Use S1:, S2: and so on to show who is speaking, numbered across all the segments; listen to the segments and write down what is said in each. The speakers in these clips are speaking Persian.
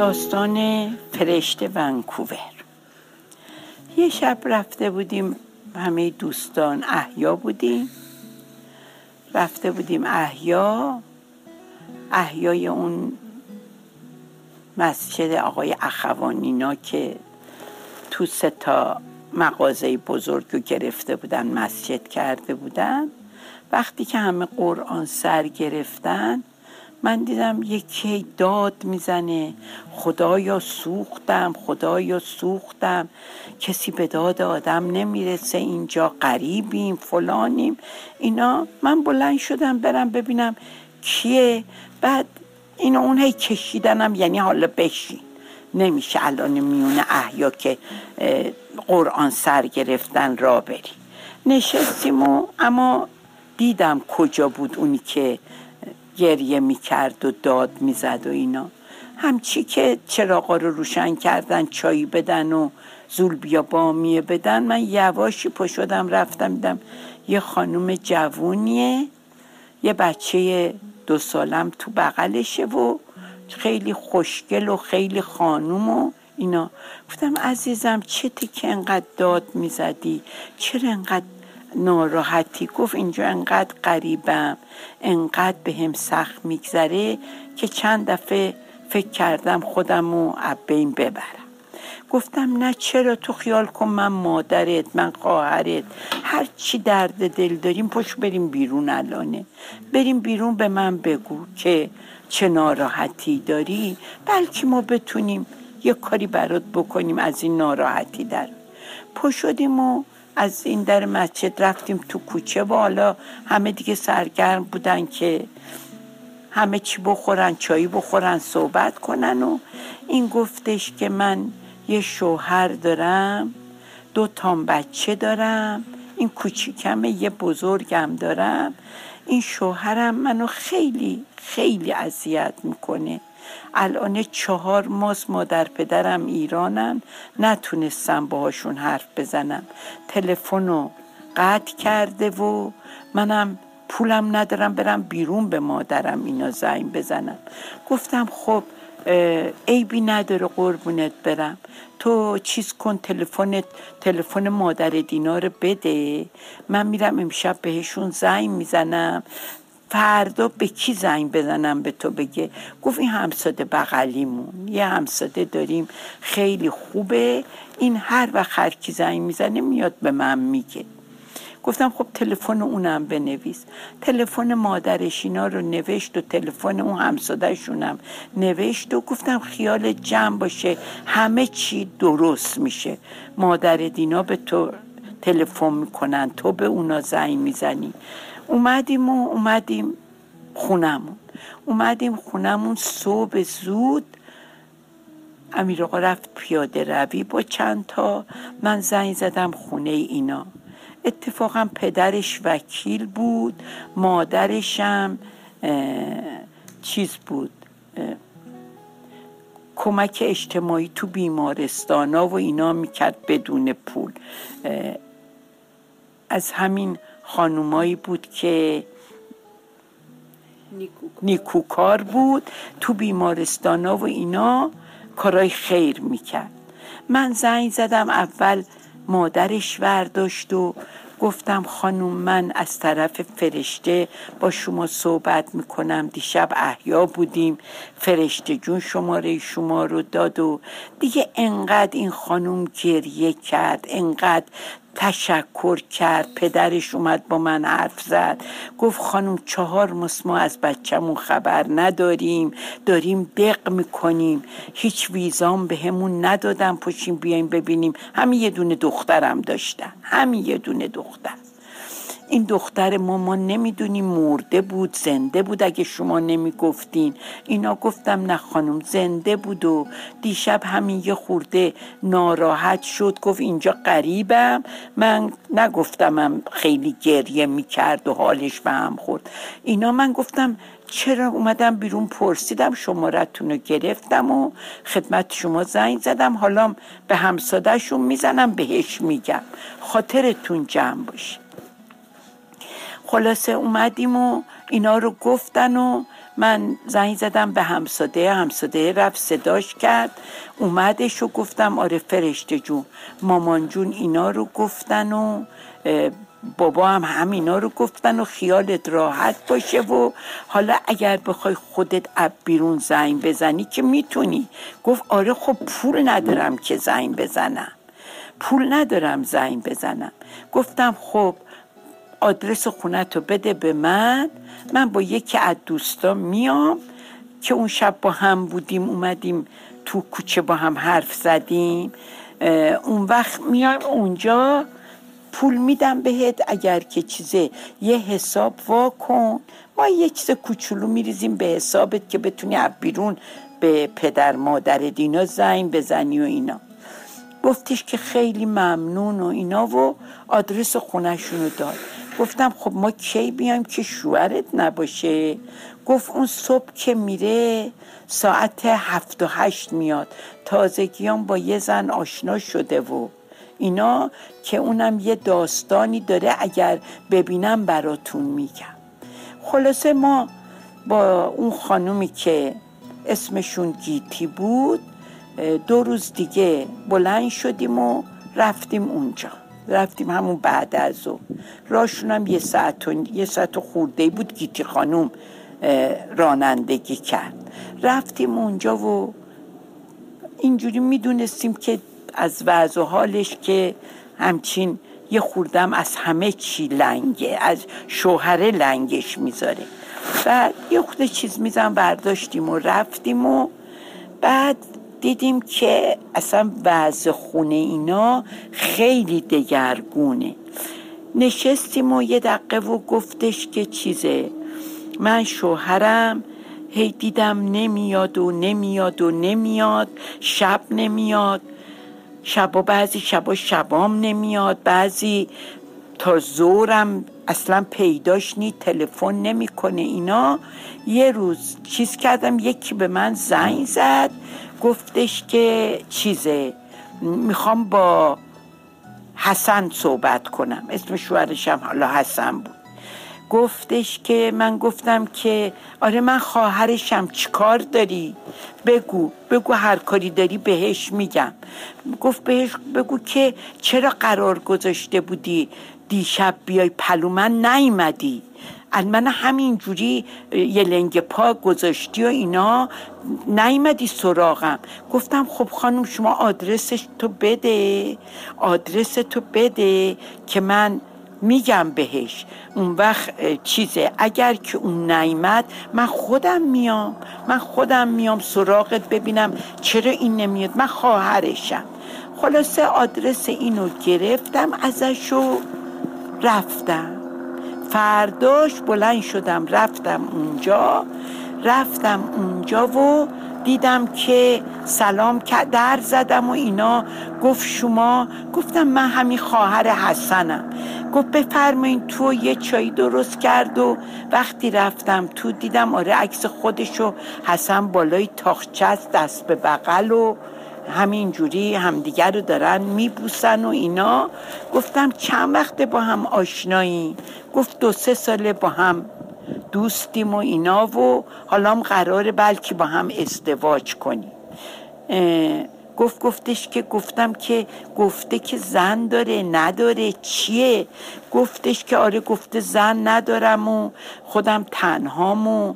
S1: داستان فرشته ونکوور. یه شب رفته بودیم همه دوستان احیا بودیم. رفته بودیم احیا. احیای اون مسجد آقای اخوانینا که تو سه تا مغازه بزرگ رو گرفته بودن مسجد کرده بودن. وقتی که همه قرآن سر گرفتن من دیدم یکی داد می‌زنه. خدایا سوختم خدایا سوختم. کسی به داد آدم نمی‌رسه. اینجا قریبیم فلانیم. اینا من بلند شدم برم ببینم کیه. بعد این اون هی کشیدنم یعنی حالا بشین. نمیشه الان میونه احیا که قرآن سر گرفتن را بری. نشستیم و اما دیدم کجا بود اونی که گریه می‌کرد و داد می‌زد و اینا. همچی که چراغا رو روشن کردن چایی بدن و زول بیا بامیه بدن من یواشی پشدم رفتم دیدم یه خانم جوونیه. یه بچه دو سالم تو بغلشه و خیلی خوشگل و خیلی خانوم و اینا. گفتم عزیزم چه که انقدر داد می‌زدی؟ چرا انقدر ناراحتی گفت اینجا انقدر قریبم انقدر به هم سخت میگذره که چند دفعه فکر کردم خودم رو بین ببرم. گفتم نه چرا تو خیال کن من مادرت من خواهرت هر چی درد دل داریم پشت بریم بیرون الانه. بریم بیرون به من بگو که چه ناراحتی داری بلکه ما بتونیم یه کاری برات بکنیم از این ناراحتی در. پشدیم و از این در مسجد رفتیم تو کوچه و حالا همه دیگه سرگرم بودن که همه چی بخورن چایی بخورن صحبت کنن و این گفتش که من یه شوهر دارم دو تام بچه دارم این کوچیکمه یه بزرگم دارم. این شوهرم منو خیلی خیلی اذیت می‌کنه. الان چهار ماست مادر پدرم ایرانن. نتونستم باهاشون حرف بزنم. تلفن رو قطع کرده و منم پولم ندارم برم بیرون به مادرم اینا زنگ بزنم. گفتم خب عیبی نداره قربونت برم. تو چیز کن تلفنت تلفن مادر دینا رو بده. من میرم امشب بهشون زنگ می‌زنم. فردا به کی زنگ بزنم به تو بگه؟ گفت این همساده بغلیمون یه همساده داریم خیلی خوبه. این هر وقت هر کی زنگ می‌زنه میاد به من میگه. گفتم خب تلفن اونم بنویس. تلفن مادرش اینا رو نوشت و تلفن اون همسادهشونم نوشت و گفتم خیال جمع باشه همه چی درست میشه. مادر دینا به تو تلفن می‌کنن تو به اونا زنگ می‌زنی. اومدیم و اومدیم خونمون. اومدیم خونمون صبح زود امیر آقا رفت پیاده روی با چند تا. من زنگ زدم خونه اینا. اتفاقا پدرش وکیل بود مادرشم چیز بود کمک اجتماعی تو بیمارستان ها و اینا می‌کرد بدون پول. از همین خانومایی بود که نیکوکار بود تو بیمارستان ها و اینا کارای خیر می‌کرد. من زنگ زدم اول مادرش ورداشت و گفتم خانوم من از طرف فرشته با شما صحبت می‌کنم دیشب احیا بودیم فرشته جون شماره شما رو داد و دیگه انقدر این خانوم گریه کرد انقدر تشکر کرد. پدرش اومد با من حرف زد. گفت خانم چهار ما از بچهمون خبر نداریم. داریم دق می‌کنیم. هیچ ویزام به همون ندادم پشیم بیایم ببینیم. همین یه دونه دخترم داشتن. همین یه دونه دختر. این دختر ما ما نمی‌دونیم مرده بود زنده بود اگه شما نمی‌گفتین. اینا گفتم نه خانم زنده بود و دیشب همین یه خورده ناراحت شد. گفت اینجا قریبم من نگفتمم خیلی گریه می‌کرد و حالش به هم خورد. اینا من گفتم چرا اومدم بیرون؟ پرسیدم شمارتون رو گرفتم و خدمت شما زنگ زدم. حالا به همسادهشون می‌زنم بهش میگم. خاطرتون جمع باشه. خلاصه اومدیم و اینا رو گفتن و من زنگ زدم به همساده همساده رفت صداش کرد اومدش و گفتم آره فرشته جون. مامان جون اینا رو گفتن و بابا هم همینا رو گفتن و خیالت راحت باشه و حالا اگر بخوای خودت اب بیرون زنگ بزنی که می‌تونی. گفت آره خب پول ندارم که زنگ بزنم. پول ندارم زنگ بزنم. گفتم خب آدرس خونت رو بده به من. من با یکی از دوستا میام که اون شب با هم بودیم اومدیم تو کوچه با هم حرف زدیم. اون وقت میام اونجا پول میدم بهت اگر که چیزه یه حساب وا کن. ما یه چیز کوچولو میریزیم به حسابت که بتونی از بیرون به پدر مادر دینا زنگ بزنی و اینا. گفتش که خیلی ممنون و اینا و آدرس خونشونو داد. گفتم خب ما کی بیایم که شوهرت نباشه؟ گفت اون صبح که میره ساعت هفت و هشت میاد. تازگیان با یه زن آشنا شده و اینا که اونم یه داستانی داره اگر ببینم براتون میگم. خلاصه ما با اون خانومی که اسمشون گیتی بود دو روز دیگه بلند شدیم و رفتیم اونجا. رفتیم همون بعد از او راشون هم یه ساعت و, یه ساعت و خورده بود گیتی خانوم رانندگی کرد. رفتیم اونجا و اینجوری می‌دونستیم که از وضع و حالش که همچین یه خوردم از همه چی لنگه از شوهر لنگش می‌ذاره. بعد یه خود چیز میزن برداشتیم و رفتیم و بعد دیدیم که اصلا وضع خونه اینا خیلی دگرگونه. نشستیم و یه دقیقه و گفتش که چیزه. من شوهرم هی دیدم نمیاد و نمیاد و نمیاد شب نمیاد. شبا بعضی شبا شبام نمیاد بعضی تا زورم اصلا پیداش نی تلفن نمی‌کنه. اینا یه روز چیز کردم یکی به من زنگ زد گفتش که چیزه می‌خوام با حسن صحبت کنم. اسم شوهرشم حالا حسن بود. گفتش که من گفتم که آره من خواهرشم چیکار داری؟ بگو بگو هر کاری داری بهش میگم. گفت بهش بگو که چرا قرار گذاشته بودی؟ دیشب بیای پلو من نیومدی. من همینجوری یه لنگ پا گذاشتی و اینا. نیمدی سراغم. گفتم خب خانم شما آدرسش تو بده. آدرس تو بده که من میگم بهش. اون وقت چیزه. اگر که اون نیمد من خودم میام. من خودم میام سراغت ببینم چرا این نمیاد. من خواهرشم. خلاصه آدرس اینو گرفتم ازشو. رفتم. فرداش بلند شدم رفتم اونجا رفتم اونجا و دیدم که سلام در زدم و اینا. گفت شما گفتم من همین خواهر حسنم. گفت بفرمایین تو یه چای درست کرد و وقتی رفتم تو دیدم آره عکس خودشو حسن بالای تاخچه دست به بغل و همینجوری همدیگر رو دارن میبوسن و اینا. گفتم چند وقت با هم آشنایی؟ گفت دو سه ساله با هم دوستیم و اینا و حالا هم قراره بلکه با هم ازدواج کنیم. گفت گفتش که گفتم که گفته که زن داره نداره چیه؟ گفتش که آره گفته زن ندارم و خودم تنهام و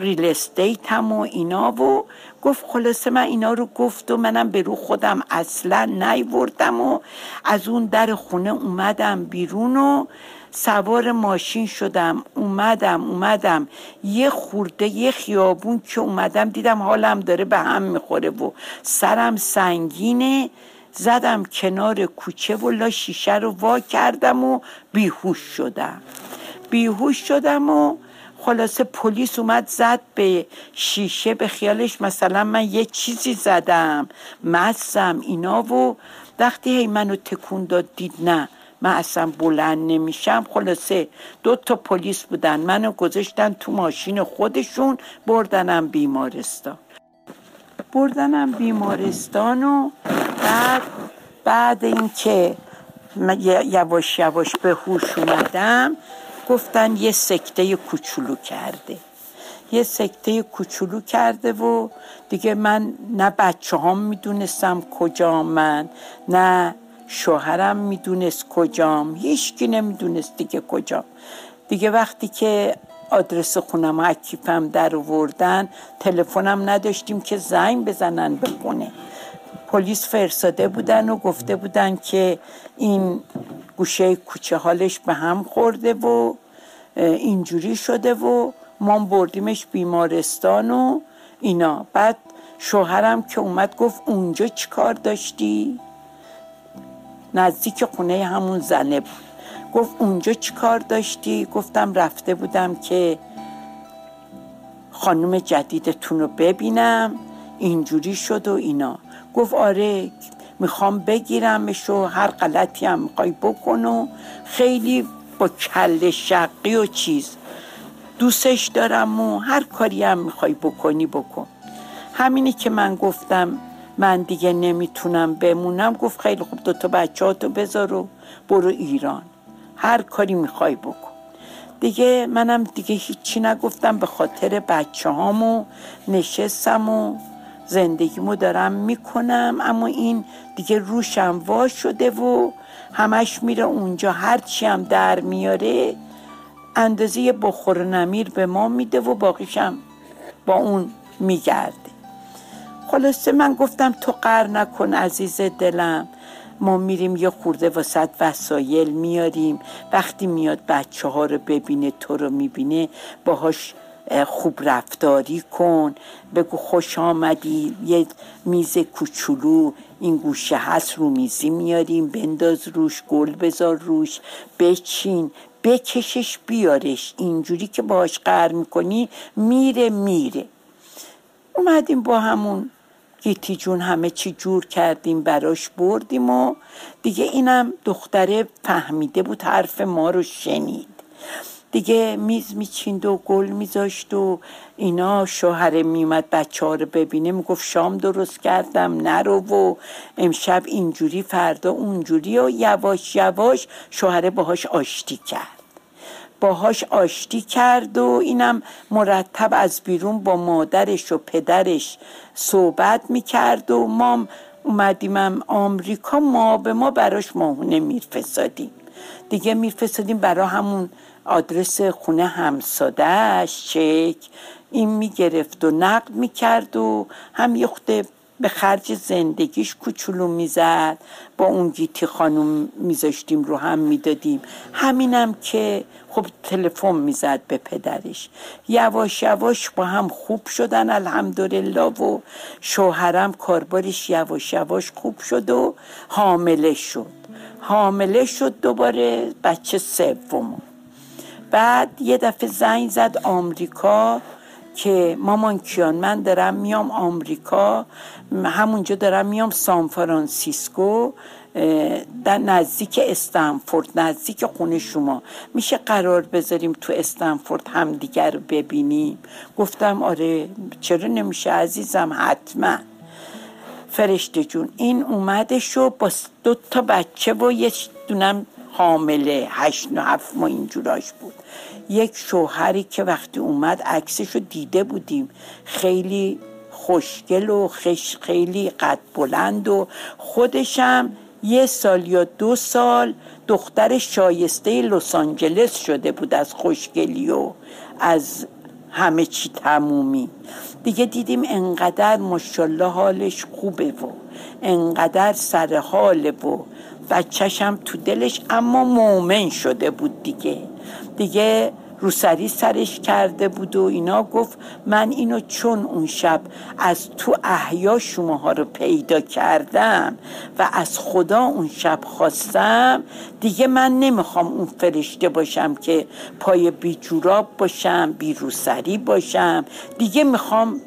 S1: ریل استیتم و اینا و گفت خلاصه من اینا رو گفت و منم به رو خودم اصلا نیوردم و از اون در خونه اومدم بیرون و سوار ماشین شدم. اومدم اومدم. یه خورده یه خیابون که اومدم دیدم حالم داره به هم می‌خوره و سرم سنگینه. زدم کنار کوچه و لا شیشه رو وا کردم و بیهوش شدم. بیهوش شدم و خلاصه پلیس اومد زد به شیشه به خیالش مثلا من یه چیزی زدم مزم اینا و وقتی هی منو تکون داد دید نه من اصلا بلند نمیشم. خلاصه دو تا پلیس بودن منو گذاشتن تو ماشین خودشون بردنم بیمارستان. بردنم بیمارستان و بعد بعد اینکه یواش یواش به هوش اومدم گفتن یه سکته کوچولو کرده. یه سکته کوچولو کرده و دیگه من نه بچه هم می‌دونستم کجا من نه شوهرم می‌دونست کجام هیچکی نمی‌دونست دیگه کجا دیگه وقتی که آدرس خونم و کیفم در وردن تلفنم نداشتیم که زنگ بزنن به پلیس فرستاده بودن و گفته بودن که این گوشه کوچه حالش به هم خورده و اینجوری شده و ما بردیمش بیمارستان و اینا بعد شوهرم که اومد گفت اونجا چی کار داشتی؟ نزدیک خونه همون زنه بود گفت اونجا چی کار داشتی؟ گفتم رفته بودم که خانم جدیدتون رو ببینم اینجوری شد و اینا گفت آره می‌خوام بگیرمش و هر غلطی هم می‌خوای بکن و خیلی با کل شقی و چیز دوستش دارم و هر کاری هم می‌خوای بکنی بکن. همینی که من گفتم من دیگه نمی‌تونم بمونم. گفت خیلی خوب دوتا بچه ها بذار و برو ایران. هر کاری می‌خوای بکن. دیگه منم دیگه هیچی نگفتم به خاطر بچه هامو نشستم و زندگیمو دارم می‌کنم اما این دیگه روشم وا شده و همش میره اونجا. هرچی هم در میاره اندازه بخور نمیر به ما میده و باقیشم با اون میگرده. خلاصه من گفتم تو قر نکن عزیز دلم. ما میریم یه خورده وسط وسایل میاریم وقتی میاد بچه ها رو ببینه تو رو می‌بینه باهاش خوب رفتاری کن. بگو خوش آمدی. یه میز کوچولو این گوشه هست رو میزی میاریم. بنداز روش گل بذار روش. بچین. بکشش بیارش. اینجوری که باش قهر می‌کنی میره میره. اومدیم با همون گیتی جون همه چی جور کردیم براش بردیم و دیگه اینم دختره فهمیده بود حرف ما رو شنید. دیگه میز میچیند و گل میذاشت و اینا شوهر میومد بچه ها رو ببینه می‌گفت شام درست کردم نرو و امشب اینجوری فردا اونجوری و یواش یواش شوهر باهاش آشتی کرد. باهاش آشتی کرد و اینم مرتب از بیرون با مادرش و پدرش صحبت می‌کرد و ما اومدیم آمریکا ما به ما براش ماهونه میرفسادیم دیگه میرفسادیم برا همون آدرس خونه همسادهش چک. این می‌گرفت و نقد می‌کرد و هم یه به خرج زندگیش کوچولو می‌زد. با اون گیتی خانم میذاشتیم رو هم می‌دادیم. همینم که خب تلفن می‌زد به پدرش. یواش یواش با هم خوب شدن الحمدلله. و شوهرم کاربارش یواش یواش خوب شد و حامله شد. حامله شد دوباره بچه سوم بعد یه دفعه زنگ زد آمریکا که مامان کیان من دارم میام آمریکا همونجا دارم میام سان فرانسیسکو در نزدیک استنفورد نزدیک خونه شما. میشه قرار بذاریم تو استنفورد همدیگر رو ببینیم؟ گفتم آره چرا نمیشه عزیزم؟ حتما. فرشته جون این اومدش و با دو تا بچه و یه دونم حامله هشت و هفت ما اینجوراش بود. یک شوهری که وقتی اومد عکسش رو دیده بودیم. خیلی خوشگل و خش خیلی قد بلند و خودشم یه سال یا دو سال دختر شایسته لس آنجلس شده بود از خوشگلی و از همه چی تمومی. دیگه دیدیم انقدر ماشاءالله حالش خوبه و انقدر سر حاله و بچهشم تو دلش اما مؤمن شده بود دیگه. دیگه روسری سرش کرده بود و اینا گفت من اینو چون اون شب از تو احیا شماها رو پیدا کردم و از خدا اون شب خواستم دیگه من نمی‌خوام اون فرشته باشم که پای بی جوراب باشم بی روسری باشم. دیگه می‌خوام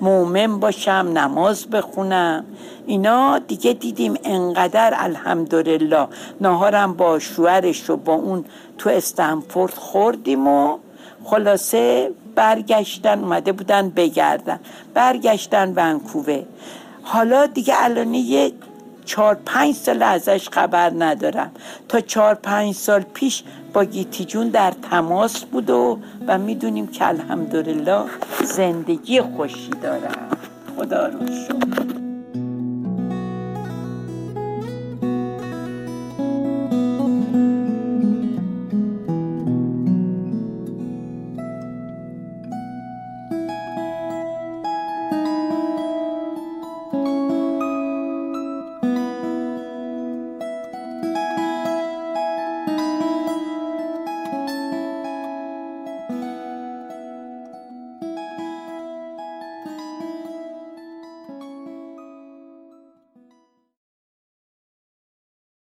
S1: مؤمن باشم نماز بخونم. اینا دیگه دیدیم انقدر الحمدلله ناهارم با شوهرش و با اون تو استنفورد خوردیم و خلاصه برگشتن اومده بودن بگردن. برگشتن ونکووه حالا دیگه الان یه چهار پنج سال ازش خبر ندارم. تا چهار پنج سال پیش با گیتی جون در تماس بود و و می‌دونیم که الحمدلله زندگی خوشی دارم. خدا رو شکر.